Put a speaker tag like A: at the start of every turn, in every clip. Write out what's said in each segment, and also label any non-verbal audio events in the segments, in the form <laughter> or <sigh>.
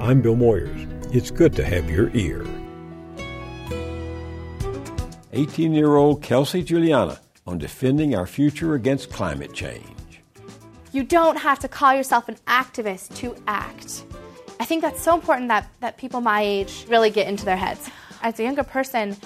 A: I'm Bill Moyers. It's good to have your ear. 18 year old Kelsey Juliana on defending our future against climate change.
B: You don't have to call yourself an activist to act. I think that's so important that, that people my age really get into their heads. As a younger person,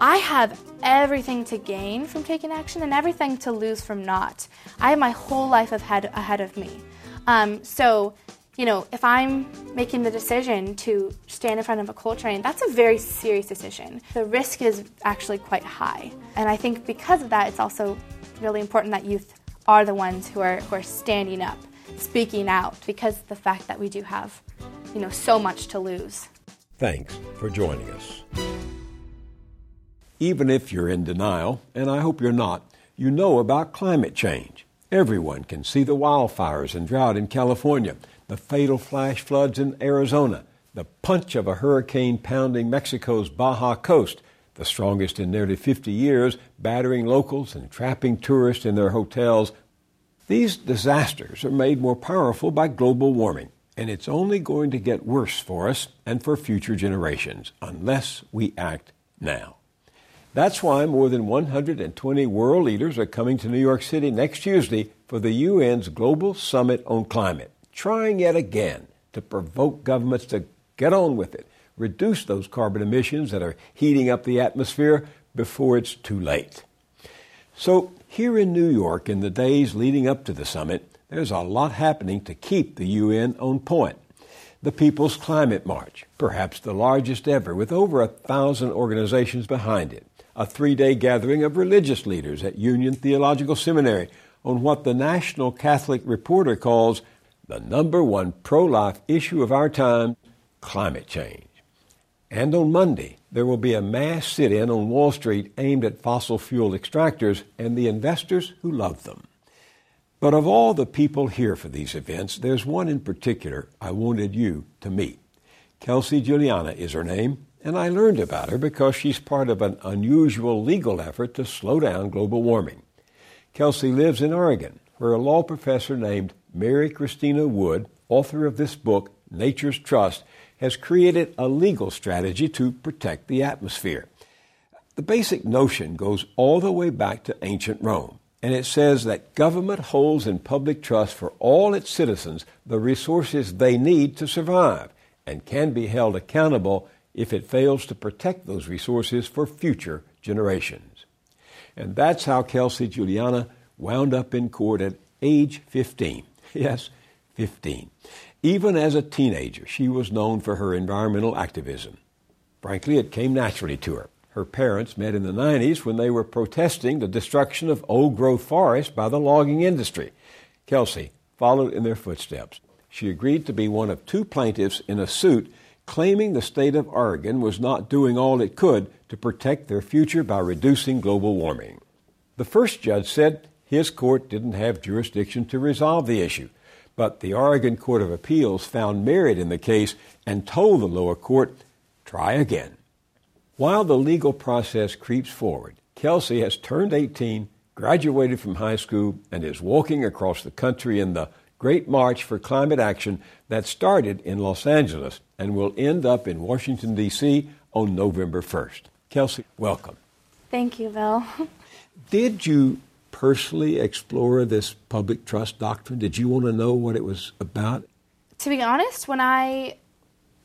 B: I have everything to gain from taking action and everything to lose from not. I have my whole life ahead, ahead of me. Um, so, you know, if I'm making the decision to stand in front of a coal train, that's a very serious decision. The risk is actually quite high. And I think because of that, it's also really important that youth are the ones who are, who are standing up, speaking out, because of the fact that we do have, you know, so much to lose.
A: Thanks for joining us. Even if you're in denial, and I hope you're not, you know about climate change. Everyone can see the wildfires and drought in California, the fatal flash floods in Arizona, the punch of a hurricane pounding Mexico's Baja coast, the strongest in nearly 50 years, battering locals and trapping tourists in their hotels. These disasters are made more powerful by global warming, and it's only going to get worse for us and for future generations unless we act now. That's why more than 120 world leaders are coming to New York City next Tuesday for the UN's Global Summit on Climate, trying yet again to provoke governments to get on with it, reduce those carbon emissions that are heating up the atmosphere before it's too late. So, here in New York, in the days leading up to the summit, there's a lot happening to keep the UN on point. The People's Climate March, perhaps the largest ever, with over a thousand organizations behind it a three day gathering of religious leaders at Union Theological Seminary on what the National Catholic Reporter calls the number one pro life issue of our time climate change. And on Monday, there will be a mass sit in on Wall Street aimed at fossil fuel extractors and the investors who love them. But of all the people here for these events, there's one in particular I wanted you to meet. Kelsey Juliana is her name, and I learned about her because she's part of an unusual legal effort to slow down global warming. Kelsey lives in Oregon, where a law professor named Mary Christina Wood, author of this book, Nature's Trust, has created a legal strategy to protect the atmosphere. The basic notion goes all the way back to ancient Rome, and it says that government holds in public trust for all its citizens the resources they need to survive and can be held accountable if it fails to protect those resources for future generations. And that's how Kelsey Juliana wound up in court at age 15. <laughs> Yes, 15. Even as a teenager, she was known for her environmental activism. Frankly, it came naturally to her. Her parents met in the 90s when they were protesting the destruction of old growth forests by the logging industry. Kelsey followed in their footsteps. She agreed to be one of two plaintiffs in a suit claiming the state of Oregon was not doing all it could to protect their future by reducing global warming. The first judge said his court didn't have jurisdiction to resolve the issue, but the Oregon Court of Appeals found merit in the case and told the lower court, try again. While the legal process creeps forward, Kelsey has turned 18, graduated from high school, and is walking across the country in the Great March for Climate Action that started in Los Angeles and will end up in Washington, D.C. on November 1st. Kelsey, welcome.
B: Thank you, Bill.
A: Did you personally explore this public trust doctrine? Did you want to know what it was about?
B: To be honest, when I,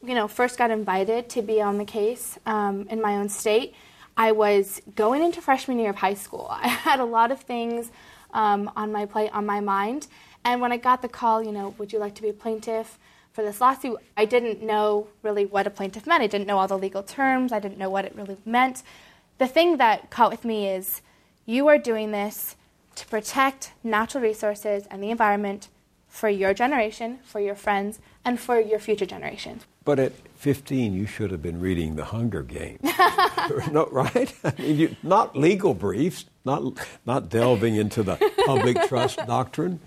B: you know, first got invited to be on the case um, in my own state, I was going into freshman year of high school. <laughs> I had a lot of things um, on my plate, on my mind, and when I got the call, you know, would you like to be a plaintiff for this lawsuit? I didn't know really what a plaintiff meant. I didn't know all the legal terms. I didn't know what it really meant. The thing that caught with me is you are doing this to protect natural resources and the environment for your generation, for your friends, and for your future generations.
A: But at 15, you should have been reading The Hunger Games. <laughs> not right? I mean, you, not legal briefs, not, not delving into the public <laughs> trust doctrine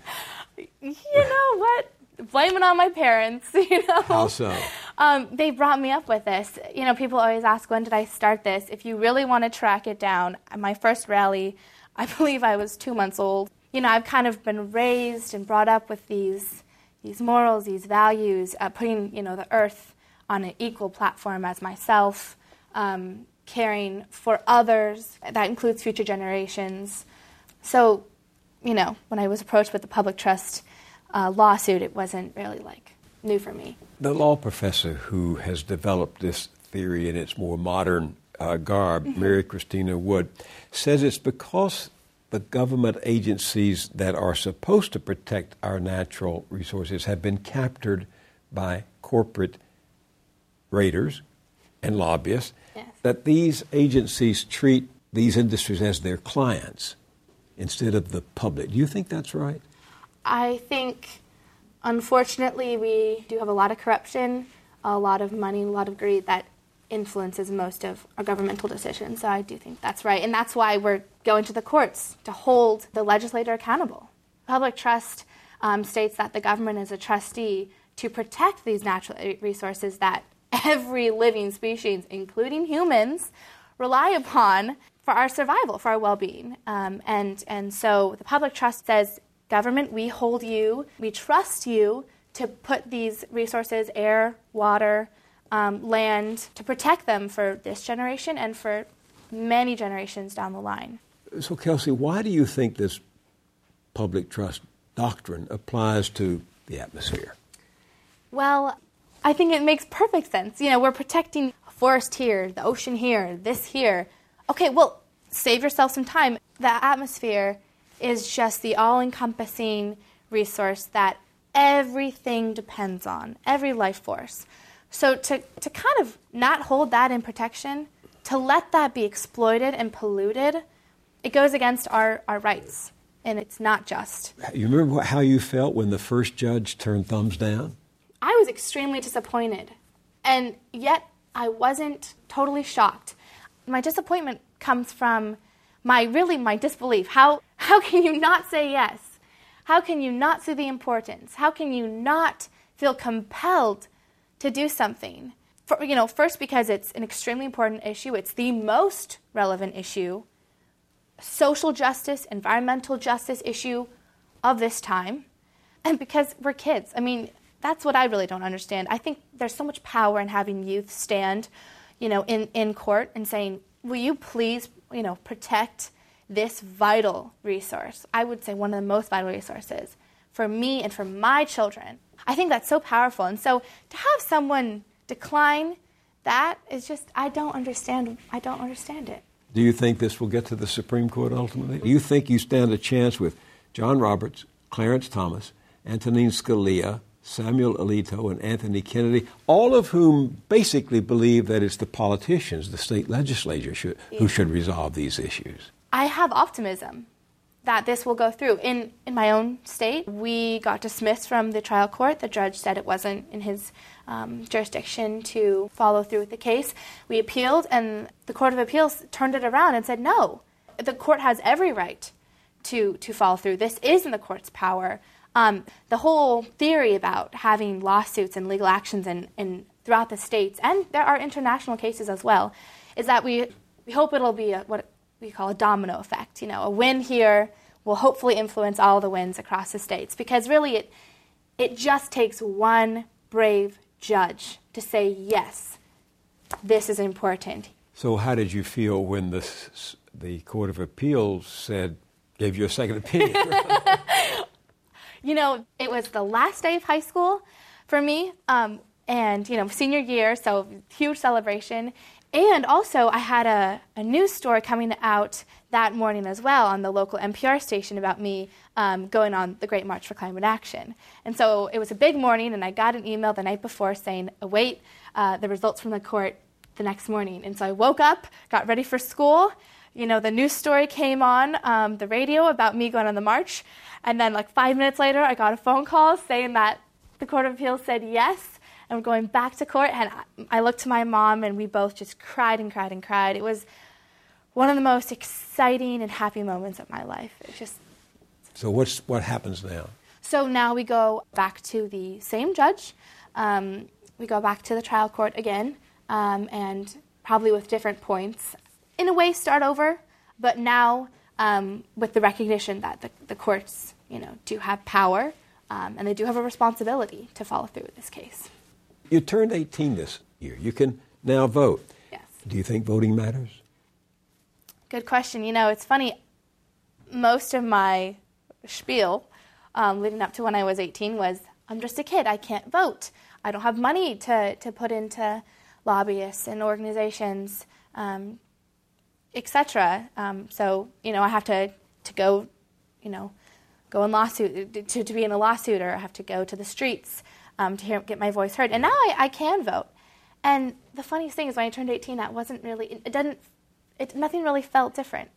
B: you know what? Blame it on my parents. <laughs> You know.
A: How so?
B: Um, they brought me up with this. You know, people always ask, when did I start this? If you really want to track it down, my first rally, <laughs> I believe I was two months old. You know, I've kind of been raised and brought up with these these morals, these values, uh, putting you know the earth on an equal platform as myself, um, caring for others. That includes future generations. So, you know, when I was approached with the public trust uh, lawsuit, it wasn't really like new for me.
A: The law professor who has developed this theory in its more modern uh, garb, mm-hmm. Mary Christina Wood, says it's because the government agencies that are supposed to protect our natural resources have been captured by corporate raiders and lobbyists, yes. that these agencies treat these industries as their clients instead of the public. Do you think that's right?
B: I think, unfortunately, we do have a lot of corruption, a lot of money, a lot of greed that influences most of our governmental decisions. So I do think that's right. And that's why we're going to the courts to hold the legislator accountable. Public trust um, states that the government is a trustee to protect these natural resources that every living species, including humans, rely upon for our survival, for our well being. Um, and, and so the public trust says, government, we hold you, we trust you to put these resources, air, water, um, land to protect them for this generation and for many generations down the line.
A: So, Kelsey, why do you think this public trust doctrine applies to the atmosphere?
B: Well, I think it makes perfect sense. You know, we're protecting a forest here, the ocean here, this here. Okay, well, save yourself some time. The atmosphere is just the all encompassing resource that everything depends on, every life force. So to, to kind of not hold that in protection, to let that be exploited and polluted, it goes against our, our rights. And it's not just.
A: You remember how you felt when the first judge turned thumbs down?
B: I was extremely disappointed. And yet I wasn't totally shocked. My disappointment comes from my really my disbelief. How how can you not say yes? How can you not see the importance? How can you not feel compelled to do something. For, you know, first because it's an extremely important issue, it's the most relevant issue, social justice, environmental justice issue of this time, and because we're kids. I mean, that's what I really don't understand. I think there's so much power in having youth stand, you know, in, in court and saying, "Will you please, you know, protect this vital resource?" I would say one of the most vital resources for me and for my children. I think that's so powerful. And so to have someone decline that is just I don't understand I don't understand it.
A: Do you think this will get to the Supreme Court ultimately? Do you think you stand a chance with John Roberts, Clarence Thomas, Antonin Scalia, Samuel Alito, and Anthony Kennedy, all of whom basically believe that it's the politicians, the state legislature, should, who should resolve these issues?
B: I have optimism that this will go through. In, in my own state, we got dismissed from the trial court. The judge said it wasn't in his um, jurisdiction to follow through with the case. We appealed, and the Court of Appeals turned it around and said, no, the court has every right to, to follow through. This is in the court's power. Um, the whole theory about having lawsuits and legal actions in, in, throughout the states, and there are international cases as well, is that we, we hope it'll be a, what we call a domino effect. You know, a win here will hopefully influence all the wins across the states because really it it just takes one brave judge to say yes, this is important.
A: So how did you feel when the the Court of Appeals said gave you a second opinion? <laughs>
B: you know, it was the last day of high school for me. Um, and you know senior year so huge celebration and also, I had a, a news story coming out that morning as well on the local NPR station about me um, going on the Great March for Climate Action. And so it was a big morning, and I got an email the night before saying, await uh, the results from the court the next morning. And so I woke up, got ready for school. You know, the news story came on um, the radio about me going on the march. And then, like five minutes later, I got a phone call saying that the Court of Appeals said yes and we're going back to court. And I looked to my mom, and we both just cried and cried and cried. It was one of the most exciting and happy moments of my life. It just.
A: So what's what happens now?
B: So now we go back to the same judge. Um, we go back to the trial court again, um, and probably with different points. In a way, start over, but now um, with the recognition that the, the courts, you know, do have power Um, and they do have a responsibility to follow through with this case.
A: You turned 18 this year. You can now vote.
B: Yes.
A: Do you think voting matters?
B: Good question. You know, it's funny. Most of my spiel um, leading up to when I was 18 was I'm just a kid. I can't vote. I don't have money to, to put into lobbyists and organizations, um, etc. Um, so, you know, I have to, to go, you know, go in lawsuit, to, to be in a lawsuit, or I have to go to the streets um, to hear, get my voice heard. And now I, I can vote. And the funniest thing is when I turned 18, that wasn't really, it, it didn't, it, nothing really felt different.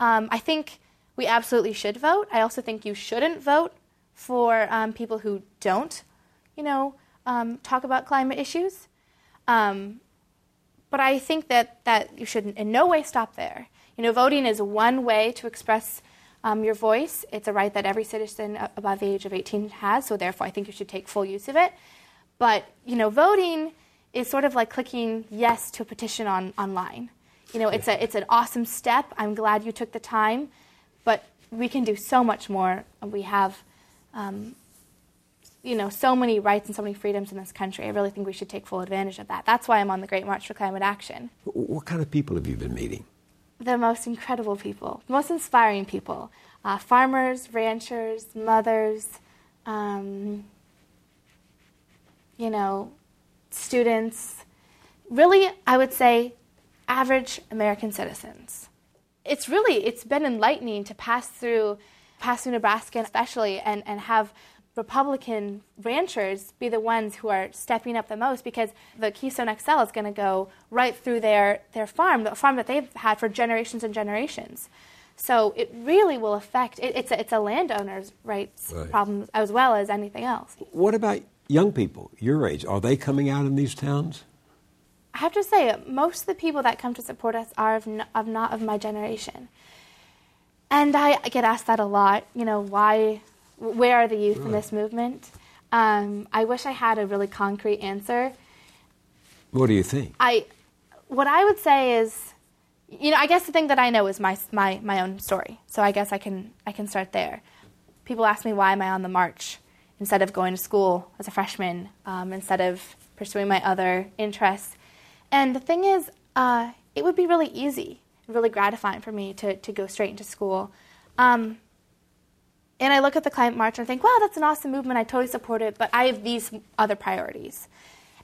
B: Um, I think we absolutely should vote. I also think you shouldn't vote for um, people who don't, you know, um, talk about climate issues. Um, but I think that, that you should in no way stop there. You know, voting is one way to express um, your voice. It's a right that every citizen above the age of 18 has, so therefore I think you should take full use of it. But, you know, voting is sort of like clicking yes to a petition on, online. You know, it's, a, it's an awesome step. I'm glad you took the time, but we can do so much more. We have um, you know, so many rights and so many freedoms in this country. I really think we should take full advantage of that. That's why I'm on the Great March for Climate Action.
A: What kind of people have you been meeting?
B: The most incredible people, the most inspiring people uh, farmers, ranchers, mothers, um, you know, students. Really, I would say average American citizens. It's really, it's been enlightening to pass through pass through Nebraska especially and, and have Republican ranchers be the ones who are stepping up the most because the Keystone XL is going to go right through their, their farm, the farm that they've had for generations and generations. So it really will affect, it, it's, a, it's a landowner's rights right. problem as well as anything else.
A: What about young people your age? Are they coming out in these towns?
B: I have to say, most of the people that come to support us are of, n- of not of my generation. And I get asked that a lot, you know, why where are the youth in this movement? Um, I wish I had a really concrete answer.
A: What do you think?
B: I, what I would say is, you know, I guess the thing that I know is my my my own story. So I guess I can I can start there. People ask me why am I on the march instead of going to school as a freshman, um, instead of pursuing my other interests. And the thing is, uh, it would be really easy, really gratifying for me to to go straight into school. Um, and I look at the climate march and I think, wow, that's an awesome movement. I totally support it, but I have these other priorities.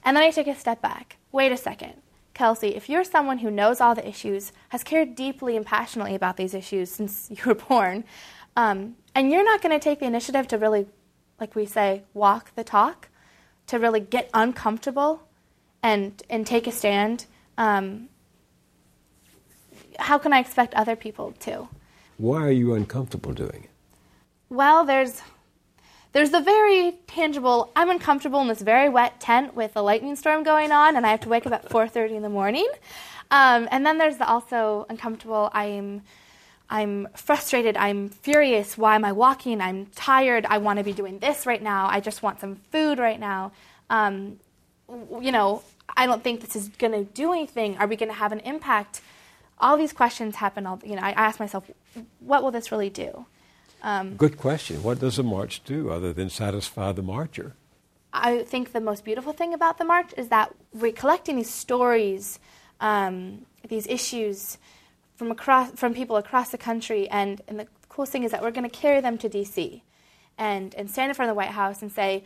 B: And then I take a step back. Wait a second. Kelsey, if you're someone who knows all the issues, has cared deeply and passionately about these issues since <laughs> you were born, um, and you're not going to take the initiative to really, like we say, walk the talk, to really get uncomfortable and, and take a stand, um, how can I expect other people to?
A: Why are you uncomfortable doing it?
B: Well, there's there's the very tangible. I'm uncomfortable in this very wet tent with a lightning storm going on, and I have to wake up at <laughs> 4:30 in the morning. Um, and then there's the also uncomfortable. I'm I'm frustrated. I'm furious. Why am I walking? I'm tired. I want to be doing this right now. I just want some food right now. Um, you know, I don't think this is going to do anything. Are we going to have an impact? All these questions happen. All you know, I ask myself, what will this really do?
A: Um, Good question. What does a march do other than satisfy the marcher?
B: I think the most beautiful thing about the march is that we're collecting these stories, um, these issues from across from people across the country, and, and the coolest thing is that we're going to carry them to D.C. and and stand in front of the White House and say,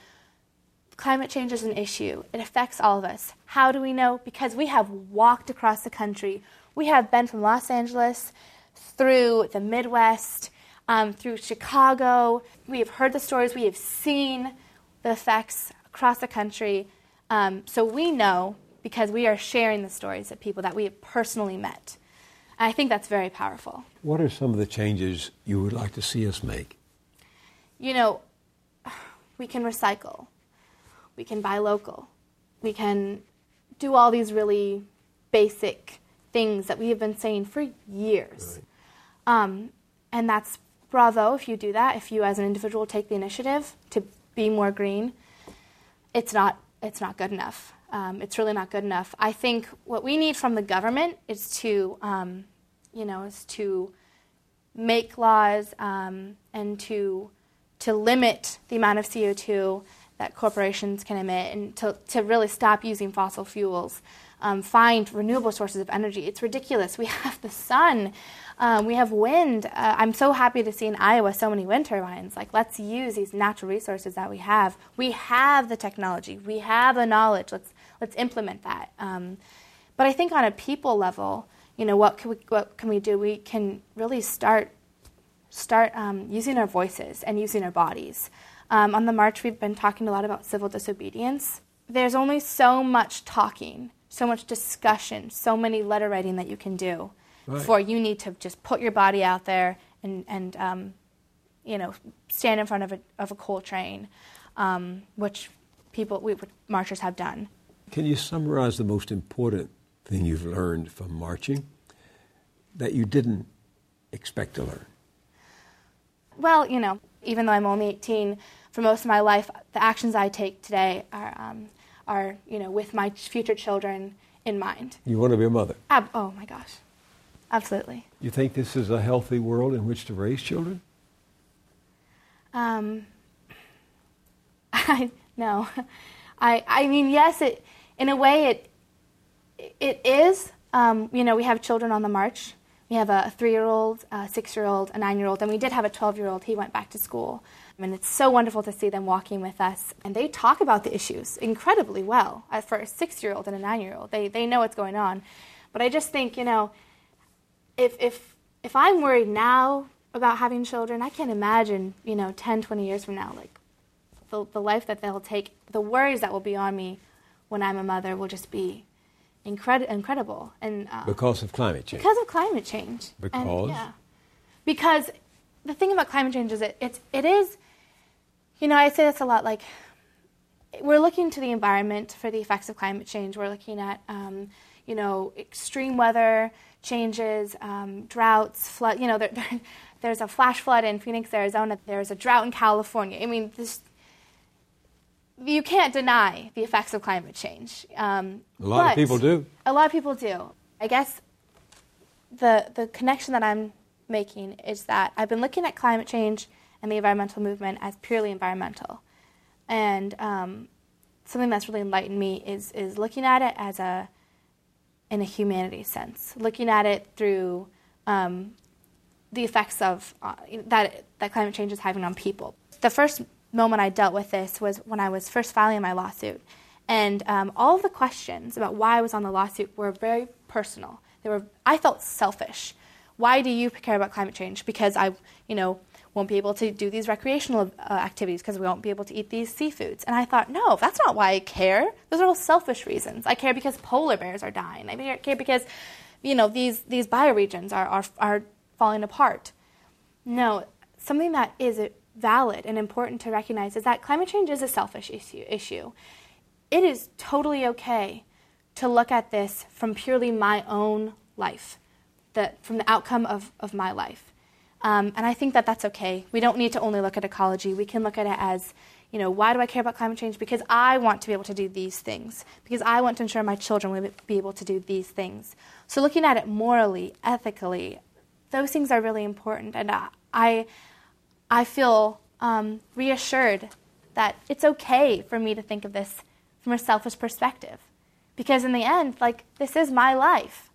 B: climate change is an issue. It affects all of us. How do we know? Because we have walked across the country. We have been from Los Angeles through the Midwest um, through Chicago. We have heard the stories, we have seen the effects across the country. Um, so we know because we are sharing the stories of people that we have personally met. I think that's very powerful.
A: What are some of the changes you would like to see us make?
B: You know, <sighs> we can recycle, we can buy local, we can do all these really basic things that we have been saying for years. Right. Um, and that's bravo if you do that. If you, as an individual, take the initiative to be more green, it's not it's not good enough. Um, it's really not good enough. I think what we need from the government is to, um, you know, is to make laws um, and to to limit the amount of CO2 that corporations can emit and to, to really stop using fossil fuels, um, find renewable sources of energy. It's ridiculous. We <laughs> have the sun, um, we have wind. Uh, I'm so happy to see in Iowa so many wind turbines. Like, let's use these natural resources that we have. We have the technology, we have the knowledge. Let's let's implement that. Um, but I think on a people level, you know, what can we what can we do? We can really start start um, using our voices and using our bodies. Um, on the march, we've been talking a lot about civil disobedience. There's only so much talking, so much discussion, so many letter writing that you can do right. before you need to just put your body out there and, and um, you know, stand in front of a, of a coal train, um, which people, we, marchers have done.
A: Can you summarize the most important thing you've learned from marching that you didn't expect to learn?
B: Well, you know, even though I'm only 18, for most of my life, the actions I take today are, um, are you know, with my future children in mind.
A: You want to be a mother?
B: Ab- oh my gosh, absolutely.
A: You think this is a healthy world in which to raise children?
B: Um, <laughs> I no, I I mean yes, it in a way it it is. Um, you know, we have children on the march we have a three year old, a six year old, a nine year old, and we did have a 12 year old. He went back to school. And it's so wonderful to see them walking with us. And they talk about the issues incredibly well. Uh, for a six year old and a nine year old, they, they know what's going on. But I just think, you know, if, if, if I'm worried now about having children, I can't imagine, you know, 10, 20 years from now, like the, the life that they'll take, the worries that will be on me when I'm a mother will just be incredi- incredible. And
A: uh, because of climate change.
B: Because of climate change.
A: Because and,
B: yeah, because the thing about climate change is it it's, it is, you know, I say this a lot. Like we're looking to the environment for the effects of climate change. We're looking at um, you know extreme weather changes, um, droughts, flood. You know, there, there, <laughs> there's a flash flood in Phoenix, Arizona. There's a drought in California. I mean, this you can't deny the effects of climate change. Um,
A: a lot of people do.
B: A lot of people do. I guess the the connection that I'm making is that I've been looking at climate change and the environmental movement as purely environmental, and um, something that's really enlightened me is is looking at it as a in a humanity sense, looking at it through um, the effects of uh, that that climate change is having on people. The first moment I dealt with this was when I was first filing my lawsuit. And um, all the questions about why I was on the lawsuit were very personal. They were, I felt selfish. Why do you care about climate change? Because I, you know, won't be able to do these recreational uh, activities because we won't be able to eat these seafoods. And I thought, no, that's not why I care. Those are all selfish reasons. I care because polar bears are dying. I care because, you know, these, these bioregions are, are, are falling apart. No, something that is valid and important to recognize is that climate change is a selfish issue. issue. It is totally okay to look at this from purely my own life, the, from the outcome of, of my life. Um, and I think that that's okay. We don't need to only look at ecology. We can look at it as, you know, why do I care about climate change? Because I want to be able to do these things. Because I want to ensure my children will be able to do these things. So looking at it morally, ethically, those things are really important. And I, I feel um, reassured that it's okay for me to think of this from a selfish perspective. Because in the end, like, this is my life.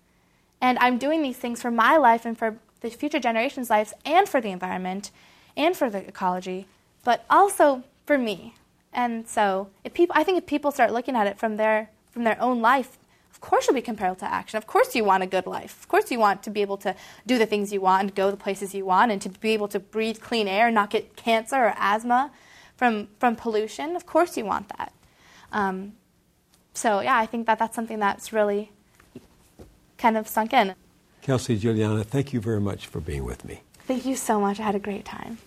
B: And I'm doing these things for my life and for the future generations' lives and for the environment and for the ecology, but also for me. And so, if people, I think if people start looking at it from their, from their own life, of course you'll be compelled to action. Of course you want a good life. Of course you want to be able to do the things you want and go the places you want and to be able to breathe clean air and not get cancer or asthma from, from pollution. Of course you want that. Um, so, yeah, I think that that's something that's really kind of sunk in.
A: Kelsey Juliana, thank you very much for being with me.
B: Thank you so much. I had a great time.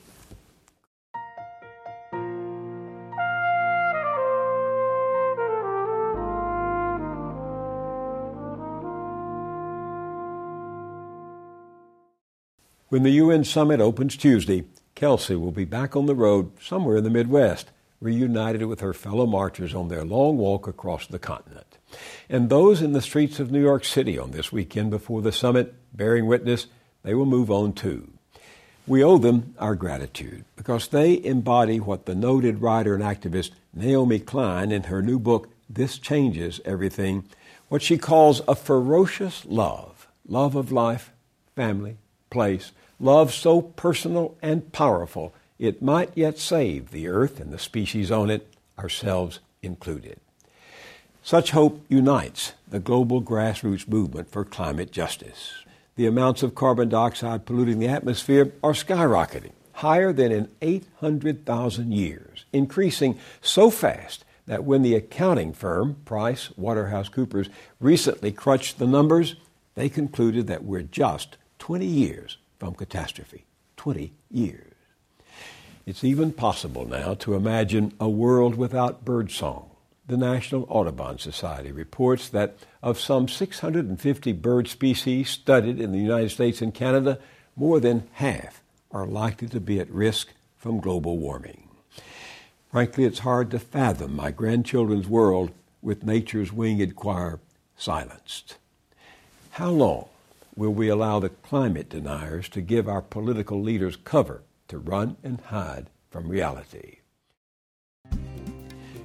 A: When the UN summit opens Tuesday, Kelsey will be back on the road somewhere in the Midwest, reunited with her fellow marchers on their long walk across the continent. And those in the streets of New York City on this weekend before the summit, bearing witness, they will move on too. We owe them our gratitude because they embody what the noted writer and activist Naomi Klein, in her new book, This Changes Everything, what she calls a ferocious love love of life, family, place, love so personal and powerful it might yet save the earth and the species on it, ourselves included. Such hope unites the global grassroots movement for climate justice. The amounts of carbon dioxide polluting the atmosphere are skyrocketing, higher than in 800,000 years, increasing so fast that when the accounting firm Price Waterhouse Coopers recently crunched the numbers, they concluded that we're just 20 years from catastrophe. 20 years. It's even possible now to imagine a world without birdsong. The National Audubon Society reports that of some 650 bird species studied in the United States and Canada, more than half are likely to be at risk from global warming. Frankly, it's hard to fathom my grandchildren's world with nature's winged choir silenced. How long will we allow the climate deniers to give our political leaders cover to run and hide from reality?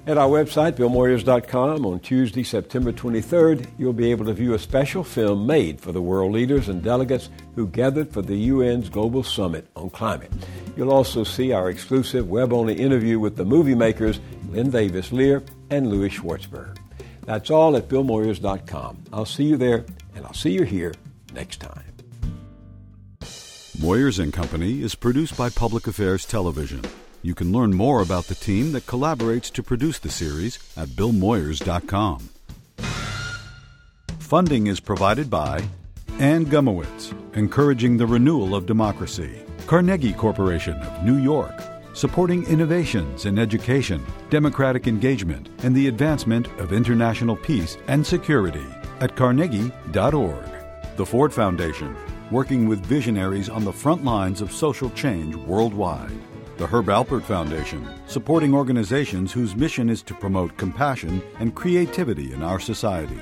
A: At our website, BillMoyers.com, on Tuesday, September 23rd, you'll be able to view a special film made for the world leaders and delegates who gathered for the UN's Global Summit on Climate. You'll also see our exclusive web only interview with the movie makers Lyn Davis Lear and Louie Schwartzberg. That's all at BillMoyers.com. I'll see you there, and I'll see you here next time.
C: Moyers and Company is produced by Public Affairs Television. You can learn more about the team that collaborates to produce the series at billmoyers.com. Funding is provided by Anne Gumowitz, encouraging the renewal of democracy. Carnegie Corporation of New York, supporting innovations in education, democratic engagement, and the advancement of international peace and security at carnegie.org. The Ford Foundation, working with visionaries on the front lines of social change worldwide. The Herb Alpert Foundation, supporting organizations whose mission is to promote compassion and creativity in our society.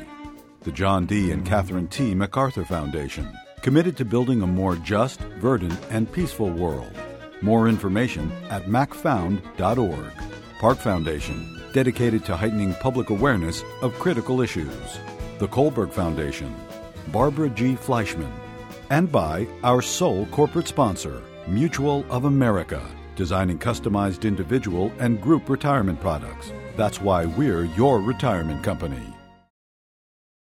C: The John D. and Catherine T. MacArthur Foundation, committed to building a more just, verdant, and peaceful world. More information at macfound.org. Park Foundation, dedicated to heightening public awareness of critical issues. The Kohlberg Foundation, Barbara G. Fleischman, and by our sole corporate sponsor, Mutual of America, designing customized individual and group retirement products. That's why we're your retirement company.